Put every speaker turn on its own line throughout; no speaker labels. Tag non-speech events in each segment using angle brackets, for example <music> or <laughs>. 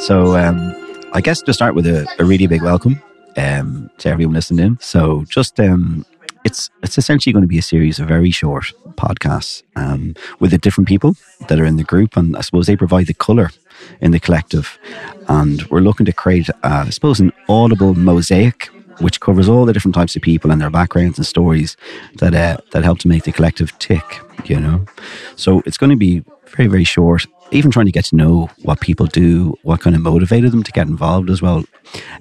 So, um, I guess to start with a, a really big welcome um, to everyone listening in. So, just um, it's it's essentially going to be a series of very short podcasts um, with the different people that are in the group, and I suppose they provide the color in the collective. And we're looking to create, uh, I suppose, an audible mosaic which covers all the different types of people and their backgrounds and stories that uh, that help to make the collective tick. You know, so it's going to be very very short. Even trying to get to know what people do, what kind of motivated them to get involved as well.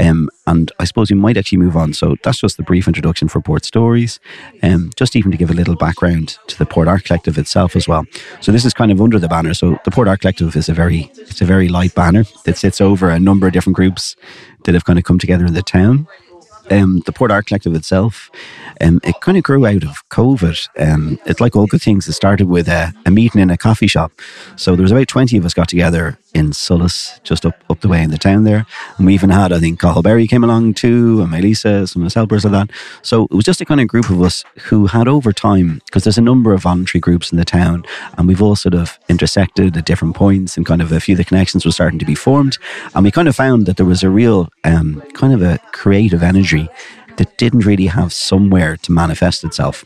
Um, and I suppose we might actually move on. So that's just the brief introduction for Port Stories. Um, just even to give a little background to the Port Art Collective itself as well. So this is kind of under the banner. So the Port Art Collective is a very it's a very light banner that sits over a number of different groups that have kind of come together in the town um, the Port Art Collective itself, um, it kind of grew out of COVID. Um, it's like all good things. It started with a, a, meeting in a coffee shop. So there was about 20 of us got together in Sullus, just up, up the way in the town there. And we even had, I think, Cathal Berry came along too, and Melissa, some of us helpers like that. So it was just a kind of group of us who had over time, because there's a number of voluntary groups in the town, and we've all sort of intersected at different points, and kind of a few of the connections were starting to be formed. And we kind of found that there was a real um, kind of a creative energy that didn't really have somewhere to manifest itself.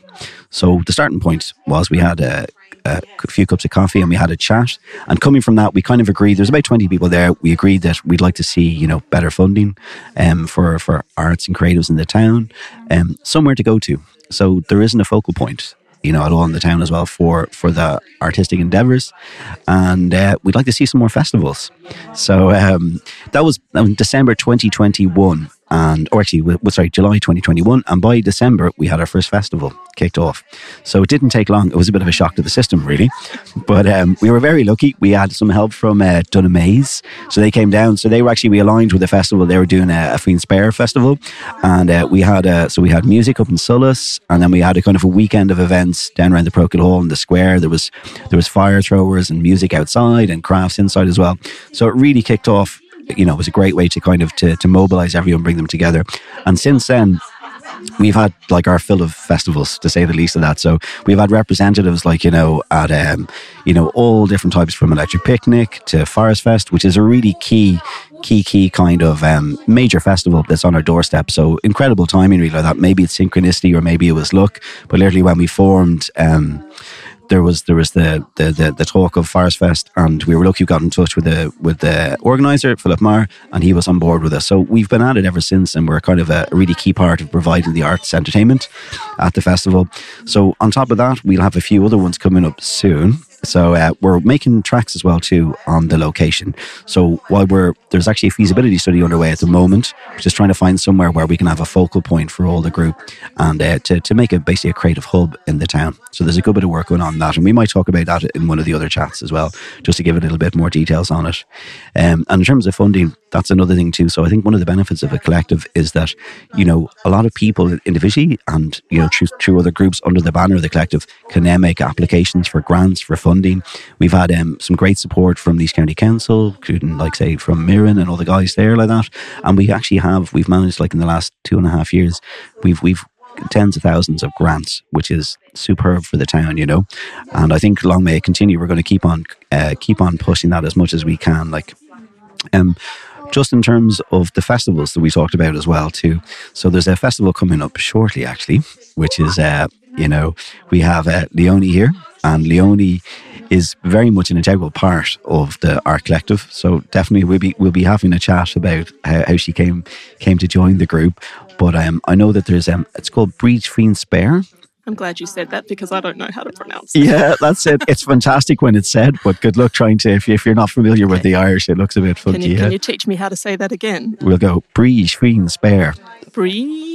So the starting point was we had a, a, few cups of coffee and we had a chat. And coming from that, we kind of agreed. There's about 20 people there. We agreed that we'd like to see, you know, better funding um, for for arts and creatives in the town, um, somewhere to go to. So there isn't a focal point you know, at all in the town as well for for the artistic endeavors, and uh, we'd like to see some more festivals. So um, that was um, December 2021 and or actually sorry july 2021 and by december we had our first festival kicked off. So it didn't take long. It was a bit of a shock to the system really. But um, we were very lucky. We had some help from uh, Mays, so they came down. So they were actually we aligned with the festival. They were doing a, a Faoin Spéir festival. And uh, we had uh, so we had music up in Sullus and then we had a kind of a weekend of events down around the Parochial Hall in the square. There was there was fire throwers and music outside and crafts inside as well. So it really kicked off. You know, it was a great way to kind of to, to mobilize everyone, bring them together. And since then, we've had like our fill of festivals to say the least of that. So we've had representatives like you know at um you know all different types from electric picnic to forest fest which is a really key key key kind of um, major festival that's on our doorstep. So incredible timing really like that. Maybe it's synchronicity or maybe it was luck but literally when we formed um there was there was the the, the, the talk of Forest Fest, and we were lucky we got in touch with the with the organizer Philip Marr, and he was on board with us. So we've been at it ever since, and we're kind of a, a really key part of providing the arts entertainment at the festival. So on top of that, we'll have a few other ones coming up soon. So uh, we're making tracks as well too on the location. So while we're there's actually a feasibility study underway at the moment, just trying to find somewhere where we can have a focal point for all the group and uh, to to make it basically a creative hub in the town. So there's a good bit of work going on that, and we might talk about that in one of the other chats as well, just to give a little bit more details on it. Um, and in terms of funding, that's another thing too. So I think one of the benefits of a collective is that you know a lot of people individually and you know through, through other groups under the banner of the collective can then make applications for grants for funding. We've had um, some great support from Laois County Council, including like say from Mirren and all the guys there like that. And we actually have we've managed like in the last two and a half years we've we've tens of thousands of grants, which is superb for the town, you know. And I think long may it continue. We're going to keep on uh, keep on pushing that as much as we can. Like, um, just in terms of the festivals that we talked about as well too. So there's a festival coming up shortly, actually, which is uh, you know we have uh, Leonie here, and Leonie is very much an integral part of the art collective. So definitely we'll be we'll be having a chat about how, how she came came to join the group. But um, I know that there's um, it's called Bríd Faoin Spéir,
I'm glad you said that because I don't know how to pronounce it.
Yeah, that's it. It's fantastic when it's said, but good luck trying to, if, you, if you're not familiar okay. with the Irish, it looks a bit funky.
Can you, can you teach me how to say that again?
We'll go Brige, Fiend, Spare.
Brige?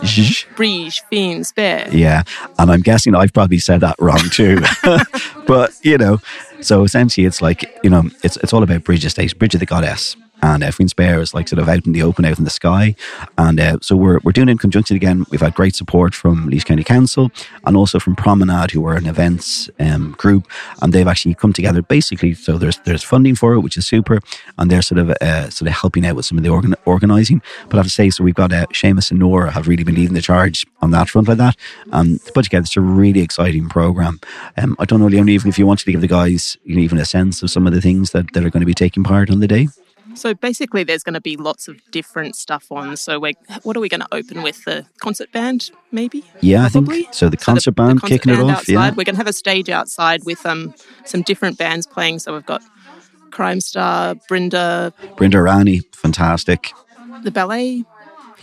Brige, Fiend, Spare.
Yeah, and I'm guessing I've probably said that wrong too. <laughs> but, you know, so essentially it's like, you know, it's, it's all about Bridge Estate, Bridge of the Goddess and uh, Faoin Spéir is like sort of out in the open, out in the sky. And uh, so we're, we're doing it in conjunction again. We've had great support from Laois County Council and also from Promenade, who are an events um, group. And they've actually come together basically. So there's there's funding for it, which is super. And they're sort of uh, sort of helping out with some of the organ- organising. But I have to say, so we've got uh, Seamus and Nora have really been leading the charge on that front like that. Um, to put together, it's a really exciting program. Um, I don't know, Leonie, even if you wanted to give the guys you know, even a sense of some of the things that, that are going to be taking part on the day.
So basically, there's going to be lots of different stuff on. So we're, what are we going to open with? The concert band, maybe?
Yeah, Probably? I think so. The concert so the, band the concert kicking band it off.
Outside.
Yeah,
we're going to have a stage outside with um some different bands playing. So we've got Crime Star, Brinda,
Brinda Rani, fantastic.
The ballet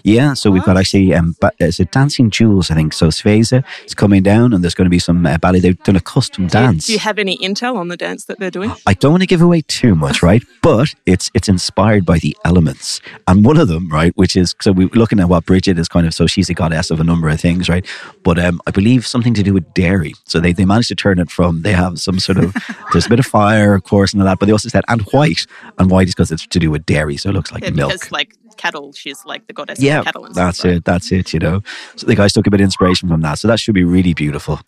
yeah, so we've got actually, um, ba- is it Dancing Jewels, I think. So Sveza is coming down and there's going to be some uh, ballet. They've done a custom dance.
Do you, do you have any intel on the dance that they're doing?
I don't want to give away too much, <laughs> right? but it's it's inspired by the elements. And one of them, right, which is, so we're looking at what Bridget is kind of, so she's a goddess of a number of things, right? But um, I believe something to do with dairy. So they, they managed to turn it from, they have some sort of, <laughs> there's a bit of fire, of course, and all that, but they also said, and white. And white is because it's to do with dairy. So it looks like
yeah,
milk.
Because like cattle. She's like the goddess
yeah,
of cattle.
And that's it. That's it. You know, so the guys took a bit of inspiration from that. So that should be really beautiful.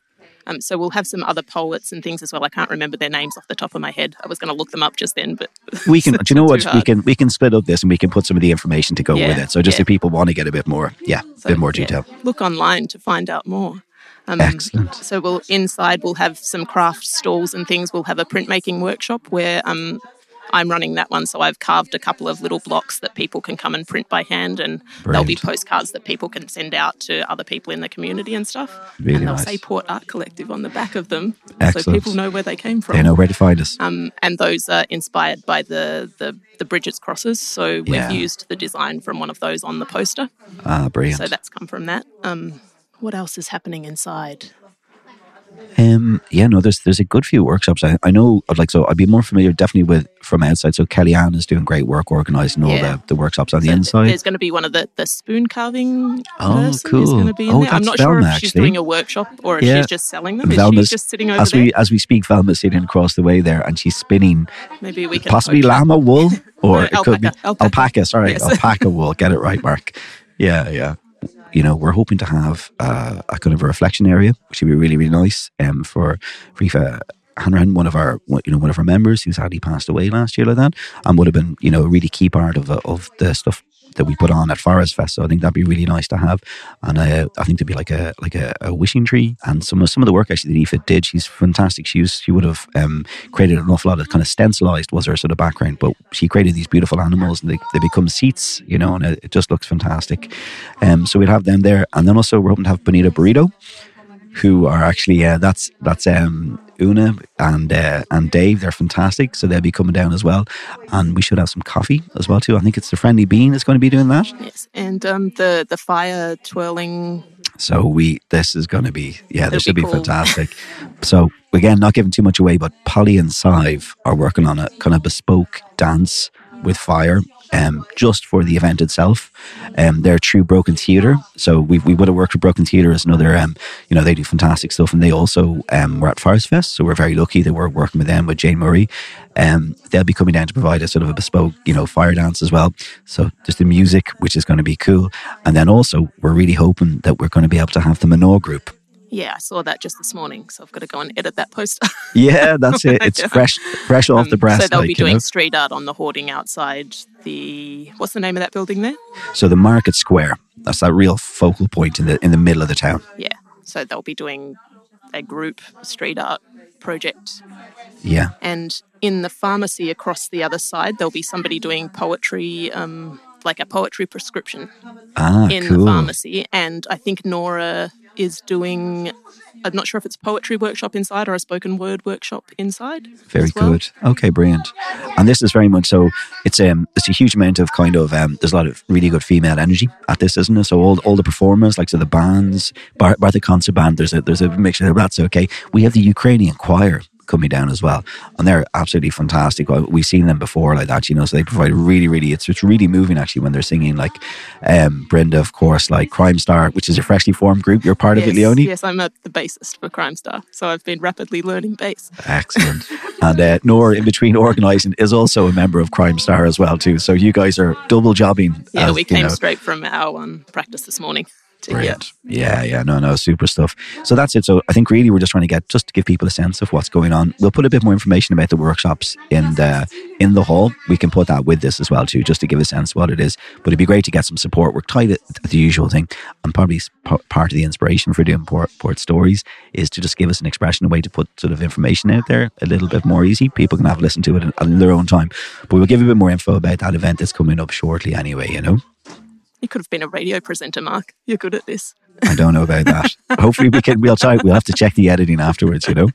Um, so we'll have some other poets and things as well. I can't remember their names off the top of my head. I was going to look them up just then, but <laughs>
we can. do you know <laughs> what? We can we can split up this and we can put some of the information to go yeah, with it. So just yeah. if people want to get a bit more, yeah, a bit more detail.
Yeah. Look online to find out more.
Um, Excellent.
So we'll inside we'll have some craft stalls and things. We'll have a printmaking workshop where um, I'm running that one. So I've carved a couple of little blocks that people can come and print by hand, and Brilliant. there'll be postcards that people can send out to other people in the community and stuff. Really and they'll nice. say Port Art Collective on the back of them, Excellent. so people know where they came from.
They know where to find us.
Um, and those are inspired by the the, the Bridget's crosses. So we've yeah. used the design from one of those on the poster.
Ah, brilliant.
So that's come from that. Um, what else is happening inside?
Um, yeah, no, there's there's a good few workshops. I, I know, I'd like so I'd be more familiar definitely with from outside. So Kellyanne is doing great work organising all yeah. the, the workshops on so the inside.
There's going to be one of the, the spoon carving.
Oh, cool!
going to be in
oh,
there. I'm not
Velma,
sure if
actually.
she's doing a workshop or if yeah. she's just selling them.
Velma's,
just sitting over
as
there?
we as we speak, Velma's sitting across the way there, and she's spinning.
Maybe we can
possibly llama wool or
no, <laughs>
it could be alpaca. alpaca sorry, yes. alpaca wool. Get it right, Mark. <laughs> Yeah, yeah you know, we're hoping to have uh, a kind of a reflection area, which would be really, really nice um, for, Aoife Hanrahan, one of our you know one of our members who sadly passed away last year like that, and would have been you know a really key part of of the stuff that we put on at Forest Fest. So I think that'd be really nice to have, and uh, I think there'd be like a like a, a, wishing tree. And some of some of the work actually that Aoife did, she's fantastic. She was she would have um, created an awful lot of kind of stencilized was her sort of background, but she created these beautiful animals and they, they become seats, you know, and it, it just looks fantastic. Um, so we'd have them there, and then also we're hoping to have Bonita Burrito who are actually uh, that's that's um, Una and uh, and Dave. They're fantastic, so they'll be coming down as well. And we should have some coffee as well too. I think it's the Friendly Bean that's going to be doing that.
Yes, and um, the the fire twirling.
So we this is going to be yeah, this should be, cool. fantastic. so again, not giving too much away, but Polly and Sive are working on a kind of bespoke dance with fire um, just for the event itself. Um, they're true Broken Theatre, so we, we would have worked with Broken Theatre as another. Um, you know, they do fantastic stuff, and they also um, were at Forest Fest, so we're very lucky that we're working with them with Jane Murray. Um, they'll be coming down to provide a sort of a bespoke, you know, fire dance as well. So just the music, which is going to be cool, and then also we're really hoping that we're going to be able to have the Manor group
yeah, I saw that just this morning, so I've got to go and edit that poster. <laughs>
yeah, that's it. It's <laughs> fresh, fresh off um, the press.
So they'll
like,
be doing
know?
street art on the hoarding outside the what's the name of that building there?
So the Market Square. That's that real focal point in the in the middle of the town.
Yeah. So they'll be doing a group street art project.
Yeah.
And in the pharmacy across the other side, there'll be somebody doing poetry. Um, like a poetry prescription
ah,
in
cool.
the pharmacy. And I think Nora is doing I'm not sure if it's a poetry workshop inside or a spoken word workshop inside.
Very
well.
good. Okay, brilliant. And this is very much so. It's um, it's a huge amount of kind of um, there's a lot of really good female energy at this, isn't it? So all, all the performers, like so the bands, bar, bar the concert band. There's a there's a mixture. That's okay. We have the Ukrainian choir coming down as well. And they're absolutely fantastic. We've seen them before like that, you know, so they provide really, really, it's, it's really moving actually when they're singing like um, Brinda, of course, like Crime Star, which is a freshly formed group. You're part
yes,
of it, Leonie?
Yes, I'm a, the bassist for Crime Star. So I've been rapidly learning bass.
Excellent. <laughs> And uh, Nor, in between organising, is also a member of Crime Star as well too. So you guys are double jobbing.
Yeah,
as,
we came
you know,
straight from our um, practice this morning. To.
Brilliant. Yeah, yeah, no, no, super stuff. So that's it. So I think really we're just trying to get just to give people a sense of what's going on. We'll put a bit more information about the workshops in the in the hall. We can put that with this as well too, just to give a sense of what it is. But it'd be great to get some support. We're tied at, the usual thing, and probably part of the inspiration for doing port, port stories is to just give us an expression, a way to put sort of information out there a little bit more easy. People can have a listen to it in, in their own time. But we'll give you a bit more info about that event that's coming up shortly. Anyway, you know.
You could have been a radio presenter, Mark. You're good at this.
I don't know about that. <laughs> Hopefully we can. We'll try. We'll have to check the editing afterwards. You know.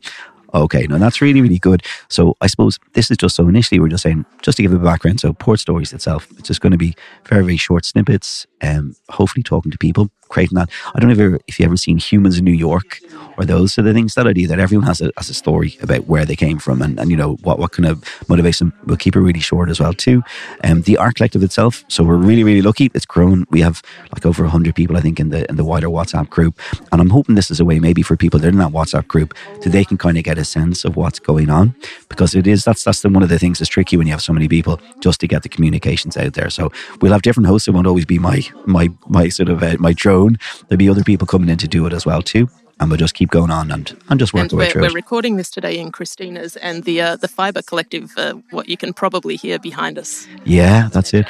Okay, no, that's really really good. So I suppose this is just so initially we're just saying just to give a background. So Port Stories itself, it's just going to be very very short snippets. Um, hopefully talking to people, creating that. I don't know if you ever, if you ever seen Humans in New York or those sort of things. That idea that everyone has a has a story about where they came from and, and you know what what kind of motivates them. We'll keep it really short as well too. Um, the art collective itself. So we're really really lucky. It's grown. We have like over hundred people I think in the in the wider WhatsApp group, and I'm hoping this is a way maybe for people that are in that WhatsApp group that they can kind of get a sense of what's going on because it is that's that's the, one of the things that's tricky when you have so many people just to get the communications out there. So we'll have different hosts. It won't always be my my my sort of uh, my drone. There'll be other people coming in to do it as well too. And we'll just keep going on and, and just work
And
our way
we're,
through
we're recording this today in Christina's and the uh, the Fibre Collective. Uh, what you can probably hear behind us.
Yeah, that's it.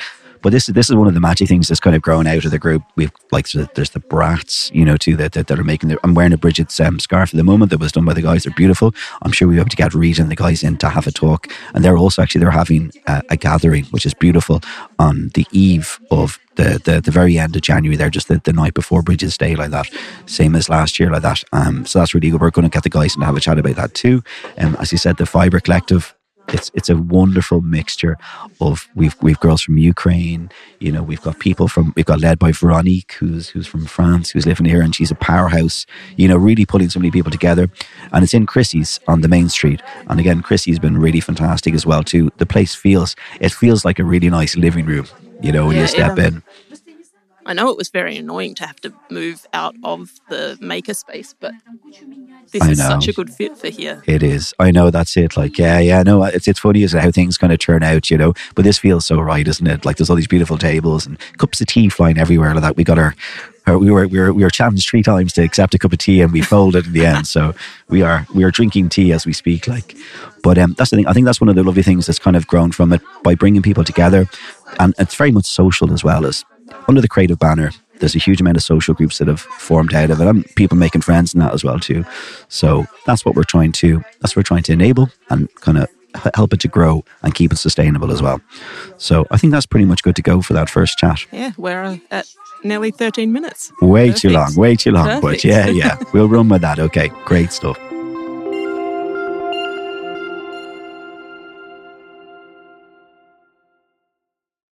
But this is this is one of the magic things that's kind of grown out of the group. We've like there's the brats, you know, too that that, that are making. I'm wearing a Bridget's um, scarf at the moment that was done by the guys. They're beautiful. I'm sure we'll be able to get Reed and the guys in to have a talk. And they're also actually they're having a, a gathering, which is beautiful, on the eve of the, the, the very end of January there, just the, the night before Bridges Day, like that, same as last year, like that. Um, so that's really good. We're going to get the guys in to have a chat about that too. Um, as you said, the Fibre Collective, it's it's a wonderful mixture of we've we've girls from Ukraine, you know, we've got people from we've got led by Veronique, who's who's from France, who's living here, and she's a powerhouse, you know, really pulling so many people together. And it's in Chrissy's on the main street. And again, Chrissy's been really fantastic as well too. The place feels it feels like a really nice living room, you know, when
Yeah,
you step in.
I know it was very annoying to have to move out of the maker space, but this
I
is
know.
such a good fit for here.
It is. I know that's it. Like, yeah, yeah, no, it's it's funny isn't how things kind of turn out, you know. But this feels so right, isn't it? Like there's all these beautiful tables and cups of tea flying everywhere. Like that, we got our, our we were we were we were challenged three times to accept a cup of tea, and we folded in the end. So we are we are drinking tea as we speak. Like, but um, that's the thing. I think that's one of the lovely things that's kind of grown from it by bringing people together, and it's very much social as well as under the creative banner there's a huge amount of social groups that have formed out of it and people making friends in that as well too. So that's what we're trying to that's what we're trying to enable and kind of help it to grow and keep it sustainable as well. So i think that's pretty much good to go for that first chat.
Yeah, we're uh, at nearly 13 minutes.
way too long way too long but yeah yeah <laughs> we'll run with that. Okay great stuff